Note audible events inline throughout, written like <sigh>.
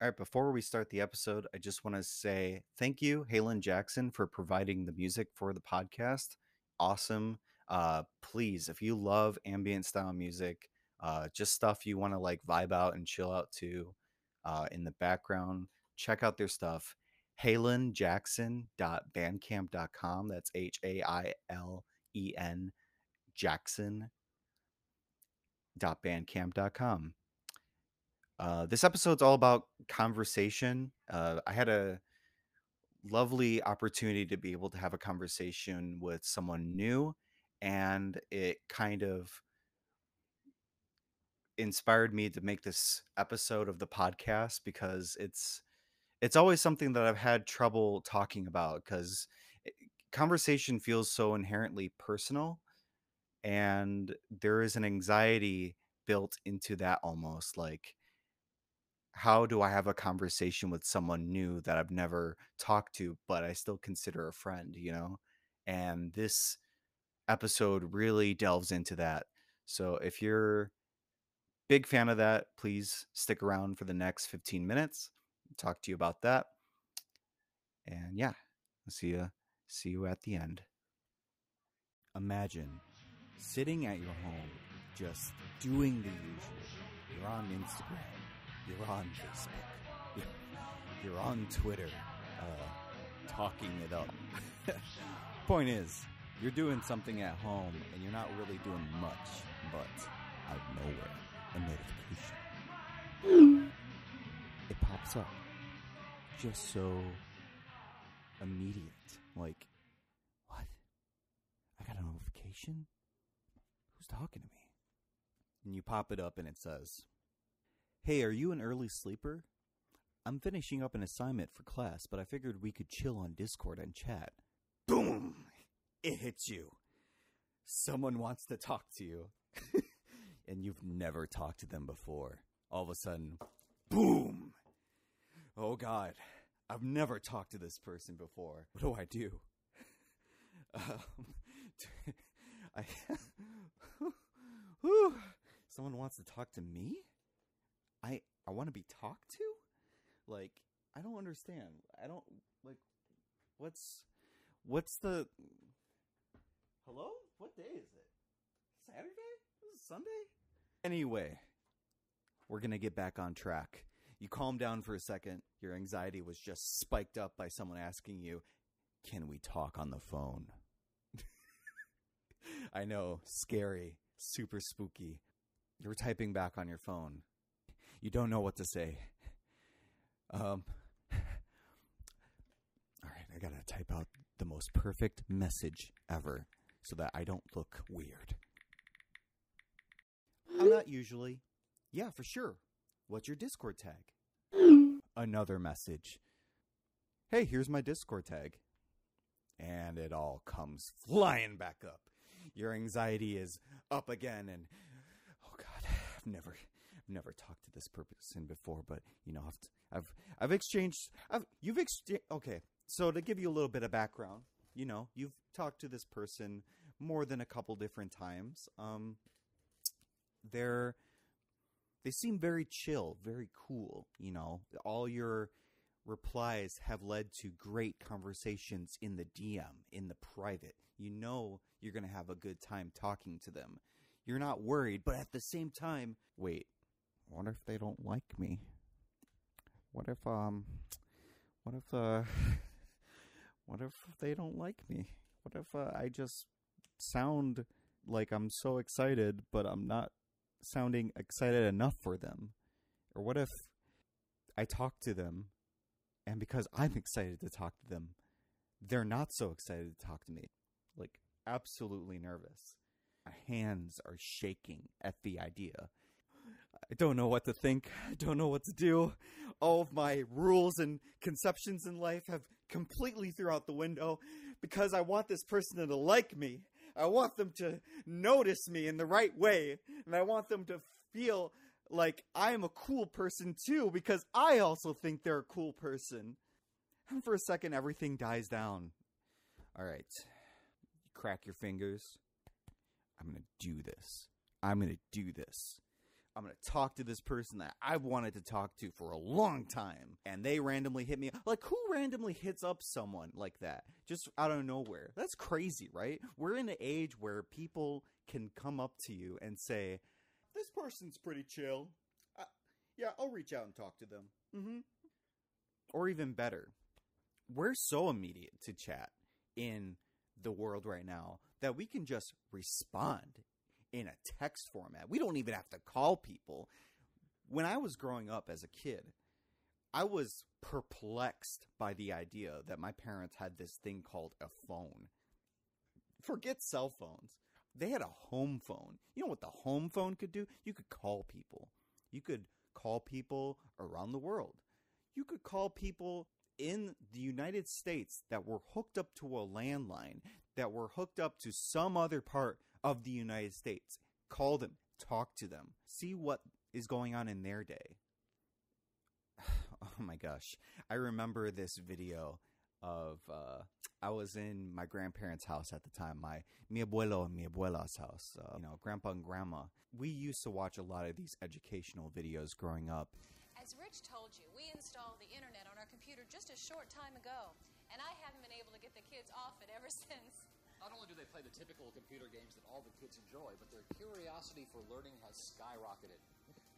All right, before we start the episode, I just want to say thank you, Hailen Jackson, for providing the music for the podcast. Awesome. Uh, please, if you love ambient style music, uh, just stuff you want to like vibe out and chill out to uh, in the background, check out their stuff. HailenJackson.bandcamp.com. That's H A I L E N Jackson.bandcamp.com. Uh, this episode's all about conversation. Uh, I had a lovely opportunity to be able to have a conversation with someone new, and it kind of inspired me to make this episode of the podcast because it's it's always something that I've had trouble talking about because conversation feels so inherently personal and there is an anxiety built into that almost like how do I have a conversation with someone new that I've never talked to, but I still consider a friend, you know? And this episode really delves into that. So if you're big fan of that, please stick around for the next 15 minutes. Talk to you about that. And yeah, see you see you at the end. Imagine sitting at your home just doing the usual. You're on Instagram you're on Facebook, you're on Twitter, uh, talking it up. <laughs> Point is, you're doing something at home and you're not really doing much, but out of nowhere, a notification. It pops up. Just so immediate. Like, what? I got a notification? Who's talking to me? And you pop it up and it says, Hey, are you an early sleeper? I'm finishing up an assignment for class, but I figured we could chill on Discord and chat. Boom! It hits you. Someone wants to talk to you. <laughs> and you've never talked to them before. All of a sudden, boom! Oh god, I've never talked to this person before. What do I do? <laughs> Um, <laughs> I. Someone wants to talk to me? I I want to be talked to? Like I don't understand. I don't like what's what's the Hello? What day is it? Saturday? Is Sunday? Anyway, we're going to get back on track. You calm down for a second. Your anxiety was just spiked up by someone asking you, "Can we talk on the phone?" <laughs> I know, scary, super spooky. You're typing back on your phone you don't know what to say. Um, <laughs> all right, I gotta type out the most perfect message ever so that I don't look weird. I'm not usually. Yeah, for sure. What's your Discord tag? <laughs> Another message. Hey, here's my Discord tag. And it all comes flying back up. Your anxiety is up again, and oh god, <sighs> I've never never talked to this person before, but you know, I've I've, I've exchanged. I've you've exchanged. Okay, so to give you a little bit of background, you know, you've talked to this person more than a couple different times. Um, they're they seem very chill, very cool. You know, all your replies have led to great conversations in the DM, in the private. You know you're going to have a good time talking to them. You're not worried, but at the same time, wait, what if they don't like me? What if um what if uh <laughs> what if they don't like me? What if uh, I just sound like I'm so excited but I'm not sounding excited enough for them? Or what if I talk to them and because I'm excited to talk to them, they're not so excited to talk to me? Like absolutely nervous. My hands are shaking at the idea I don't know what to think. I don't know what to do. All of my rules and conceptions in life have completely threw out the window because I want this person to like me. I want them to notice me in the right way. And I want them to feel like I am a cool person too because I also think they're a cool person. And for a second, everything dies down. All right. Crack your fingers. I'm going to do this. I'm going to do this. I'm going to talk to this person that I've wanted to talk to for a long time. And they randomly hit me. Like, who randomly hits up someone like that just out of nowhere? That's crazy, right? We're in an age where people can come up to you and say, This person's pretty chill. Uh, yeah, I'll reach out and talk to them. Mm-hmm. Or even better, we're so immediate to chat in the world right now that we can just respond in a text format. We don't even have to call people. When I was growing up as a kid, I was perplexed by the idea that my parents had this thing called a phone. Forget cell phones. They had a home phone. You know what the home phone could do? You could call people. You could call people around the world. You could call people in the United States that were hooked up to a landline, that were hooked up to some other part of the United States. Call them, talk to them, see what is going on in their day. <sighs> Oh my gosh. I remember this video of uh, I was in my grandparents' house at the time, my mi abuelo and mi abuela's house, uh, you know, grandpa and grandma. We used to watch a lot of these educational videos growing up. As Rich told you, we installed the internet on our computer just a short time ago, and I haven't been able to get the kids off it ever <laughs> since. Not only do they play the typical computer games that all the kids enjoy, but their curiosity for learning has skyrocketed.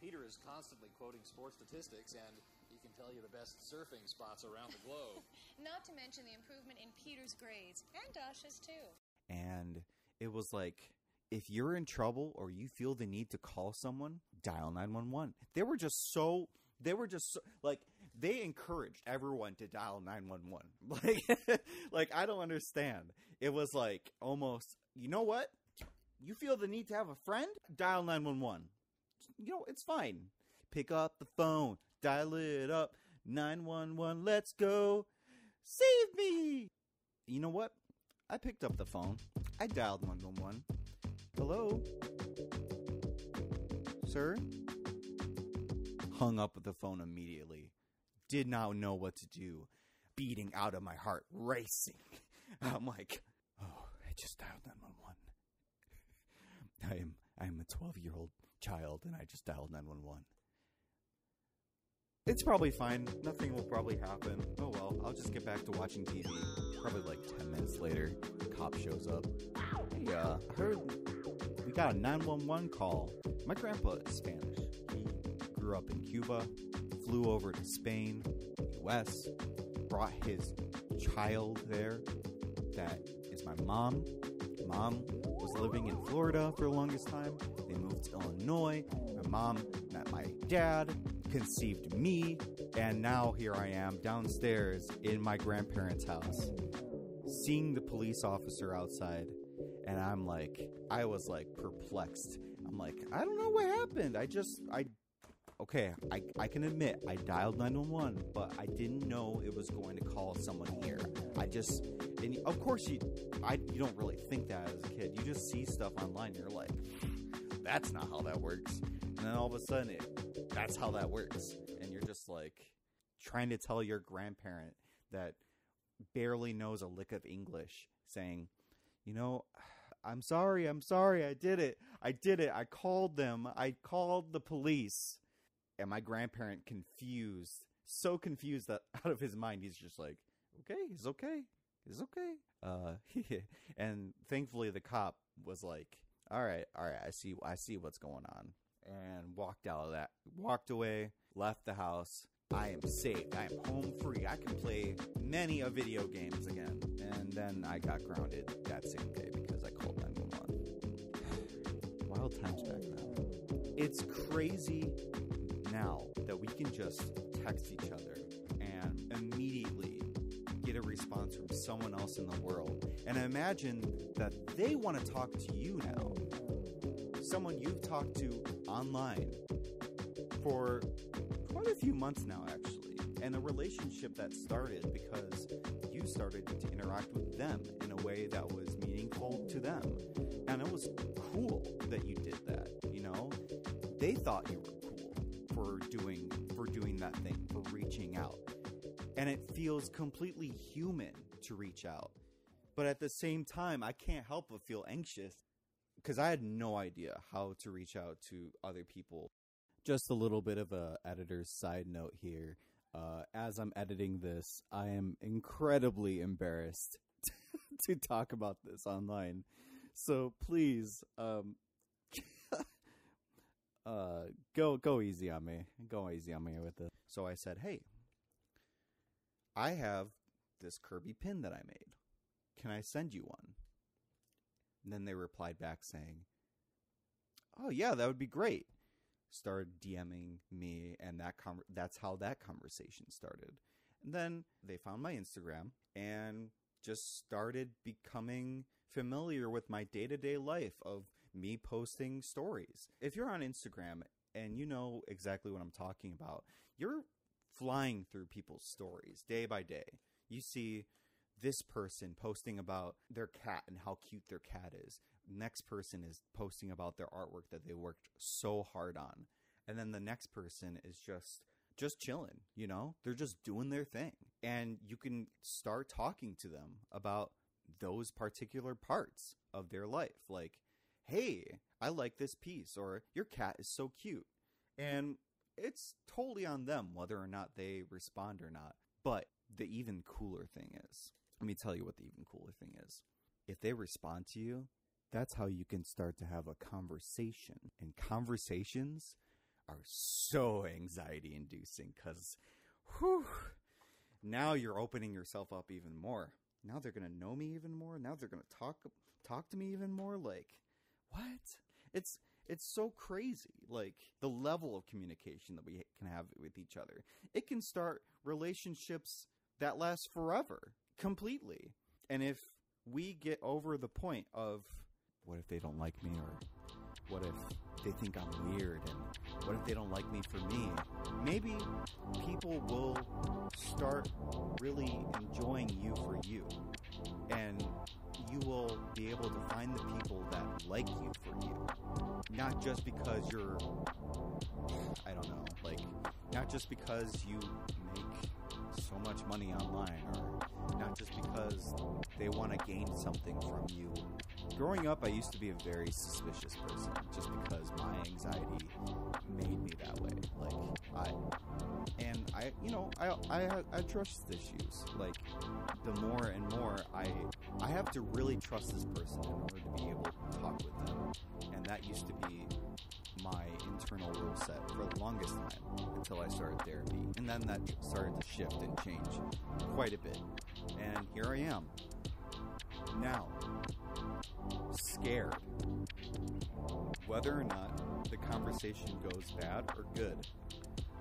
Peter is constantly quoting sports statistics, and he can tell you the best surfing spots around the globe. <laughs> Not to mention the improvement in Peter's grades, and Dasha's too. And it was like, if you're in trouble or you feel the need to call someone, dial 911. They were just so, they were just so, like, they encouraged everyone to dial 911. <laughs> Like, <laughs> like I don't understand. It was like almost, you know what? You feel the need to have a friend? Dial 911. You know, it's fine. Pick up the phone, dial it up. 911, let's go. Save me. You know what? I picked up the phone. I dialed 911. Hello? Sir? Hung up the phone immediately did not know what to do, beating out of my heart, racing. <laughs> I'm like, I just dialed 911. <laughs> I am I am a 12 year old child and I just dialed 911. It's probably fine. Nothing will probably happen. Oh well, I'll just get back to watching TV. Probably like 10 minutes later, the cop shows up. Hey, uh, I heard we got a 911 call. My grandpa is Spanish. He grew up in Cuba flew over to Spain, US, brought his child there. That my mom. Mom was living in Florida for the longest time. They moved to Illinois. My mom met my dad, conceived me, and now here I am downstairs in my grandparents' house, seeing the police officer outside. And I'm like, I was like perplexed. I'm like, I don't know what happened. I just, I okay, I, I can admit I dialed 911, but I didn't know it was going to call someone here. I just, and of course you, I you don't really think that as a kid. You just see stuff online. You're like, that's not how that works. And then all of a sudden, it, that's how that works. And you're just like trying to tell your grandparent that barely knows a lick of English, saying, you know. I'm sorry, I'm sorry, I did it. I did it. I called them. I called the police and my grandparent confused, so confused that <laughs> out of his mind he's just like, "Okay, he's okay, he's okay." Uh, <laughs> and thankfully the cop was like, "All right, all right, I see, I see what's going on," and walked out of that, walked away, left the house. I am safe. I am home free. I can play many of video games again. And then I got grounded that same day because I called 911. <sighs> Wild times back then. It's crazy now that we can just text each other and immediately get a response from someone else in the world. And imagine that they want to talk to you now. Someone you've talked to online for quite a few months now, actually. And a relationship that started because you started to interact with them in a way that was meaningful to them. And it was cool that you did that, you know? They thought you were for doing for doing that thing, for reaching out. And it feels completely human to reach out. But at the same time, I can't help but feel anxious because I had no idea how to reach out to other people just a little bit of a editor's side note here. Uh, as I'm editing this, I am incredibly embarrassed <laughs> to talk about this online. So please, um, <laughs> uh, go go easy on me. Go easy on me with this. So I said, "Hey, I have this Kirby pin that I made. Can I send you one?" And then they replied back saying, "Oh yeah, that would be great." Started DMing me, and that con- that's how that conversation started. And then they found my Instagram and just started becoming familiar with my day to day life of me posting stories. If you're on Instagram and you know exactly what I'm talking about, you're flying through people's stories day by day. You see this person posting about their cat and how cute their cat is. Next person is posting about their artwork that they worked so hard on. And then the next person is just just chilling, you know? They're just doing their thing. And you can start talking to them about those particular parts of their life. Like, hey, I like this piece, or your cat is so cute. And it's totally on them whether or not they respond or not. But the even cooler thing is, let me tell you what the even cooler thing is. If they respond to you, that's how you can start to have a conversation. And conversations are so anxiety inducing because, now you're opening yourself up even more. Now they're gonna know me even more. Now they're gonna talk talk to me even more. Like, what? It's it's so crazy. Like the level of communication that we can have with each other. It can start relationships that last forever, completely. And if we get over the point of what if they don't like me or what if they think I'm weird and what if they don't like me for me? Maybe people will start really enjoying you for you. And you will be able to find the people that like you for you. Not just because you're, I don't know, like, not just because you make so much money online or not just because they want to gain something from you growing up, I used to be a very suspicious person just because my anxiety made me that way. Like I, and I, you know, I, I, I trust issues. Like the more and more I, I have to really trust this person in order to be able to talk with them, and that used to be my internal rule set for the longest time until I started therapy, and then that started to shift and change quite a bit, and here I am now scared whether or not the conversation goes bad or good.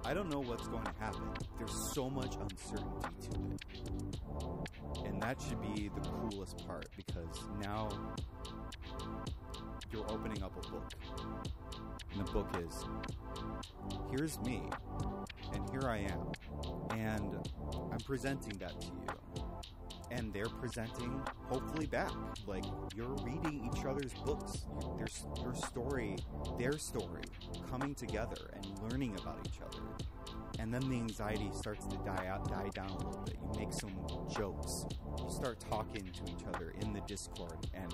I don't know what's going to happen. There's so much uncertainty to it. And that should be the coolest part because now you're opening up a book. And the book is here's me, and here I am. And I'm presenting that to you and they're presenting hopefully back. Like you're reading each other's books. There's your story their story coming together and learning about each other. And then the anxiety starts to die out die down a little bit. You make some jokes. You start talking to each other in the discord. And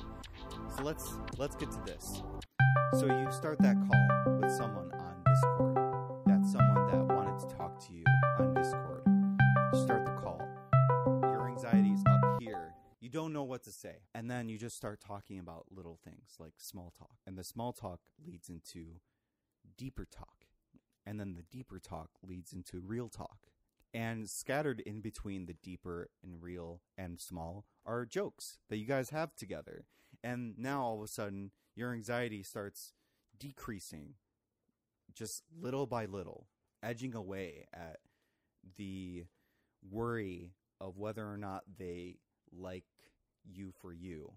so let's let's get to this. So you start that call with someone on discord say. And then you just start talking about little things like small talk. And the small talk leads into deeper talk. And then the deeper talk leads into real talk. And scattered in between the deeper and real and small are jokes that you guys have together. And now all of a sudden, your anxiety starts decreasing just little by little, edging away at the worry of whether or not they like you for you.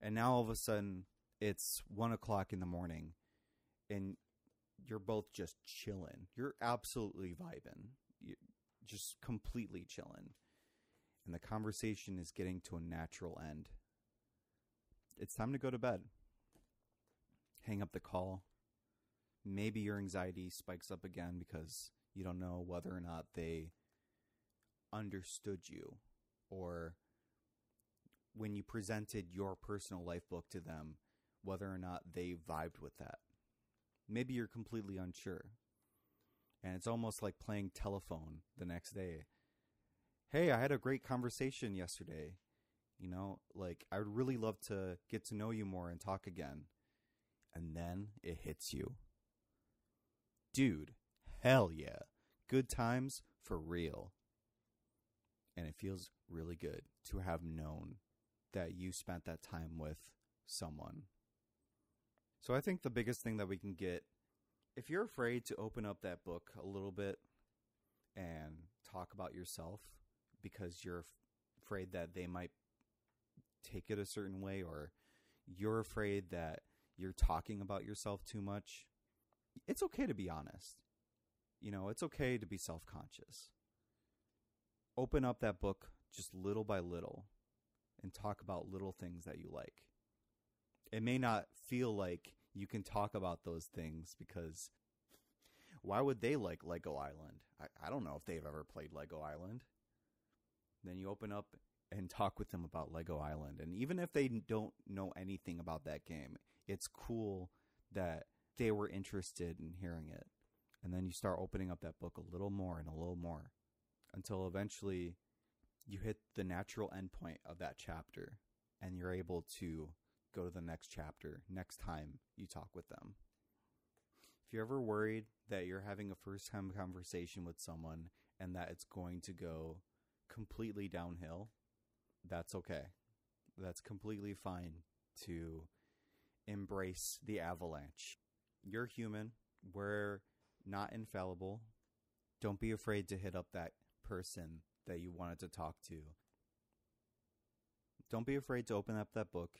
And now all of a sudden it's one o'clock in the morning and you're both just chilling. You're absolutely vibing. You're just completely chilling. And the conversation is getting to a natural end. It's time to go to bed. Hang up the call. Maybe your anxiety spikes up again because you don't know whether or not they understood you or when you presented your personal life book to them, whether or not they vibed with that. Maybe you're completely unsure. And it's almost like playing telephone the next day. Hey, I had a great conversation yesterday. You know, like I would really love to get to know you more and talk again. And then it hits you. Dude, hell yeah. Good times for real. And it feels really good to have known that you spent that time with someone. So I think the biggest thing that we can get, if you're afraid to open up that book a little bit and talk about yourself because you're afraid that they might take it a certain way or you're afraid that you're talking about yourself too much, it's okay to be honest. You know, it's okay to be self conscious. Open up that book just little by little and talk about little things that you like. It may not feel like you can talk about those things because why would they like Lego Island? I, I don't know if they've ever played Lego Island. Then you open up and talk with them about Lego Island. And even if they don't know anything about that game, it's cool that they were interested in hearing it. And then you start opening up that book a little more and a little more until eventually you hit the natural endpoint of that chapter and you're able to go to the next chapter next time you talk with them. If you're ever worried that you're having a first time conversation with someone and that it's going to go completely downhill, that's okay. That's completely fine to embrace the avalanche. You're human. We're not infallible. Don't be afraid to hit up that person that you wanted to talk to. Don't be afraid to open up that book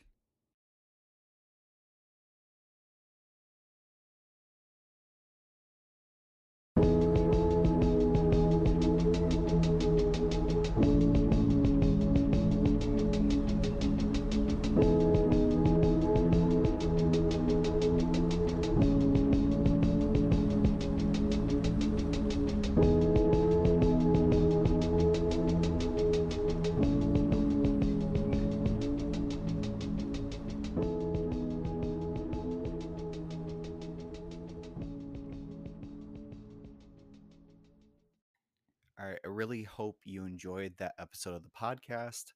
I really hope you enjoyed that episode of the podcast.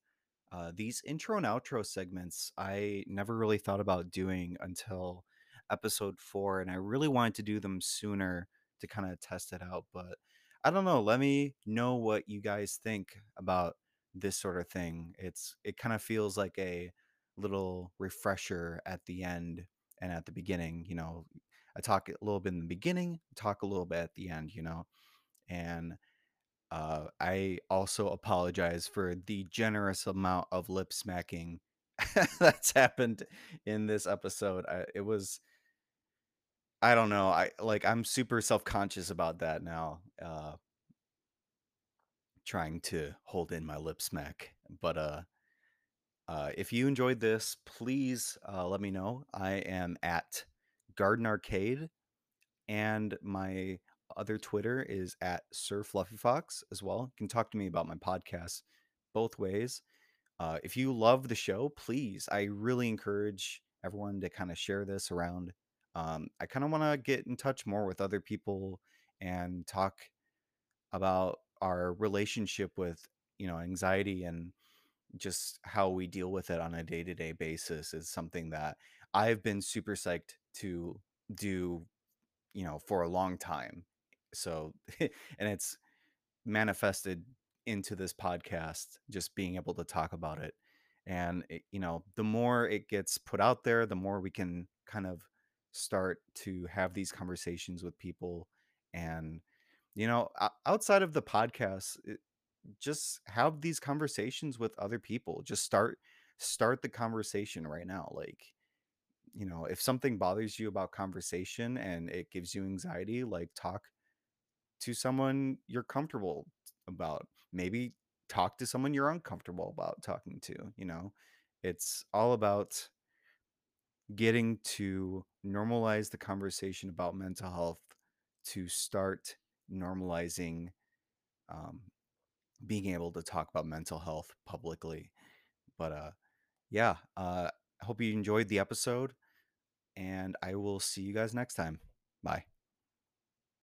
Uh, these intro and outro segments, I never really thought about doing until episode four, and I really wanted to do them sooner to kind of test it out. But I don't know. Let me know what you guys think about this sort of thing. It's it kind of feels like a little refresher at the end and at the beginning. You know, I talk a little bit in the beginning, talk a little bit at the end. You know, and uh, I also apologize for the generous amount of lip smacking <laughs> that's happened in this episode. I, it was, I don't know. I like, I'm super self conscious about that now. Uh, trying to hold in my lip smack, but uh, uh, if you enjoyed this, please uh, let me know. I am at Garden Arcade, and my other Twitter is at Sir Fluffy Fox as well. You can talk to me about my podcast both ways. Uh, if you love the show, please, I really encourage everyone to kind of share this around. Um, I kind of want to get in touch more with other people and talk about our relationship with, you know, anxiety and just how we deal with it on a day to day basis is something that I've been super psyched to do, you know, for a long time. So, <laughs> and it's manifested into this podcast, just being able to talk about it. And, it, you know, the more it gets put out there, the more we can kind of start to have these conversations with people. And, you know, outside of the podcast, it, just have these conversations with other people. Just start start the conversation right now. Like, you know, if something bothers you about conversation and it gives you anxiety, like talk to someone you're comfortable about. Maybe talk to someone you're uncomfortable about talking to, you know. It's all about getting to normalize the conversation about mental health to start normalizing um, being able to talk about mental health publicly. But uh, yeah, uh, hope you enjoyed the episode, and I will see you guys next time. Bye.